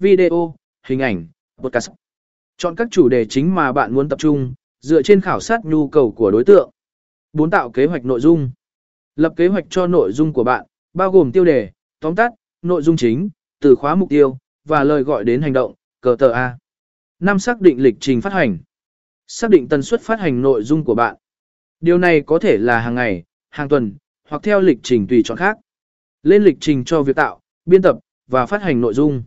video, hình ảnh, podcast. Chọn các chủ đề chính mà bạn muốn tập trung, dựa trên khảo sát nhu cầu của đối tượng. 4. Tạo kế hoạch nội dung. Lập kế hoạch cho nội dung của bạn, bao gồm tiêu đề, tóm tắt, nội dung chính, từ khóa mục tiêu, và lời gọi đến hành động, cờ tờ A. 5. Xác định lịch trình phát hành. Xác định tần suất phát hành nội dung của bạn. Điều này có thể là hàng ngày, hàng tuần, hoặc theo lịch trình tùy chọn khác. Lên lịch trình cho việc tạo, biên tập, và phát hành nội dung.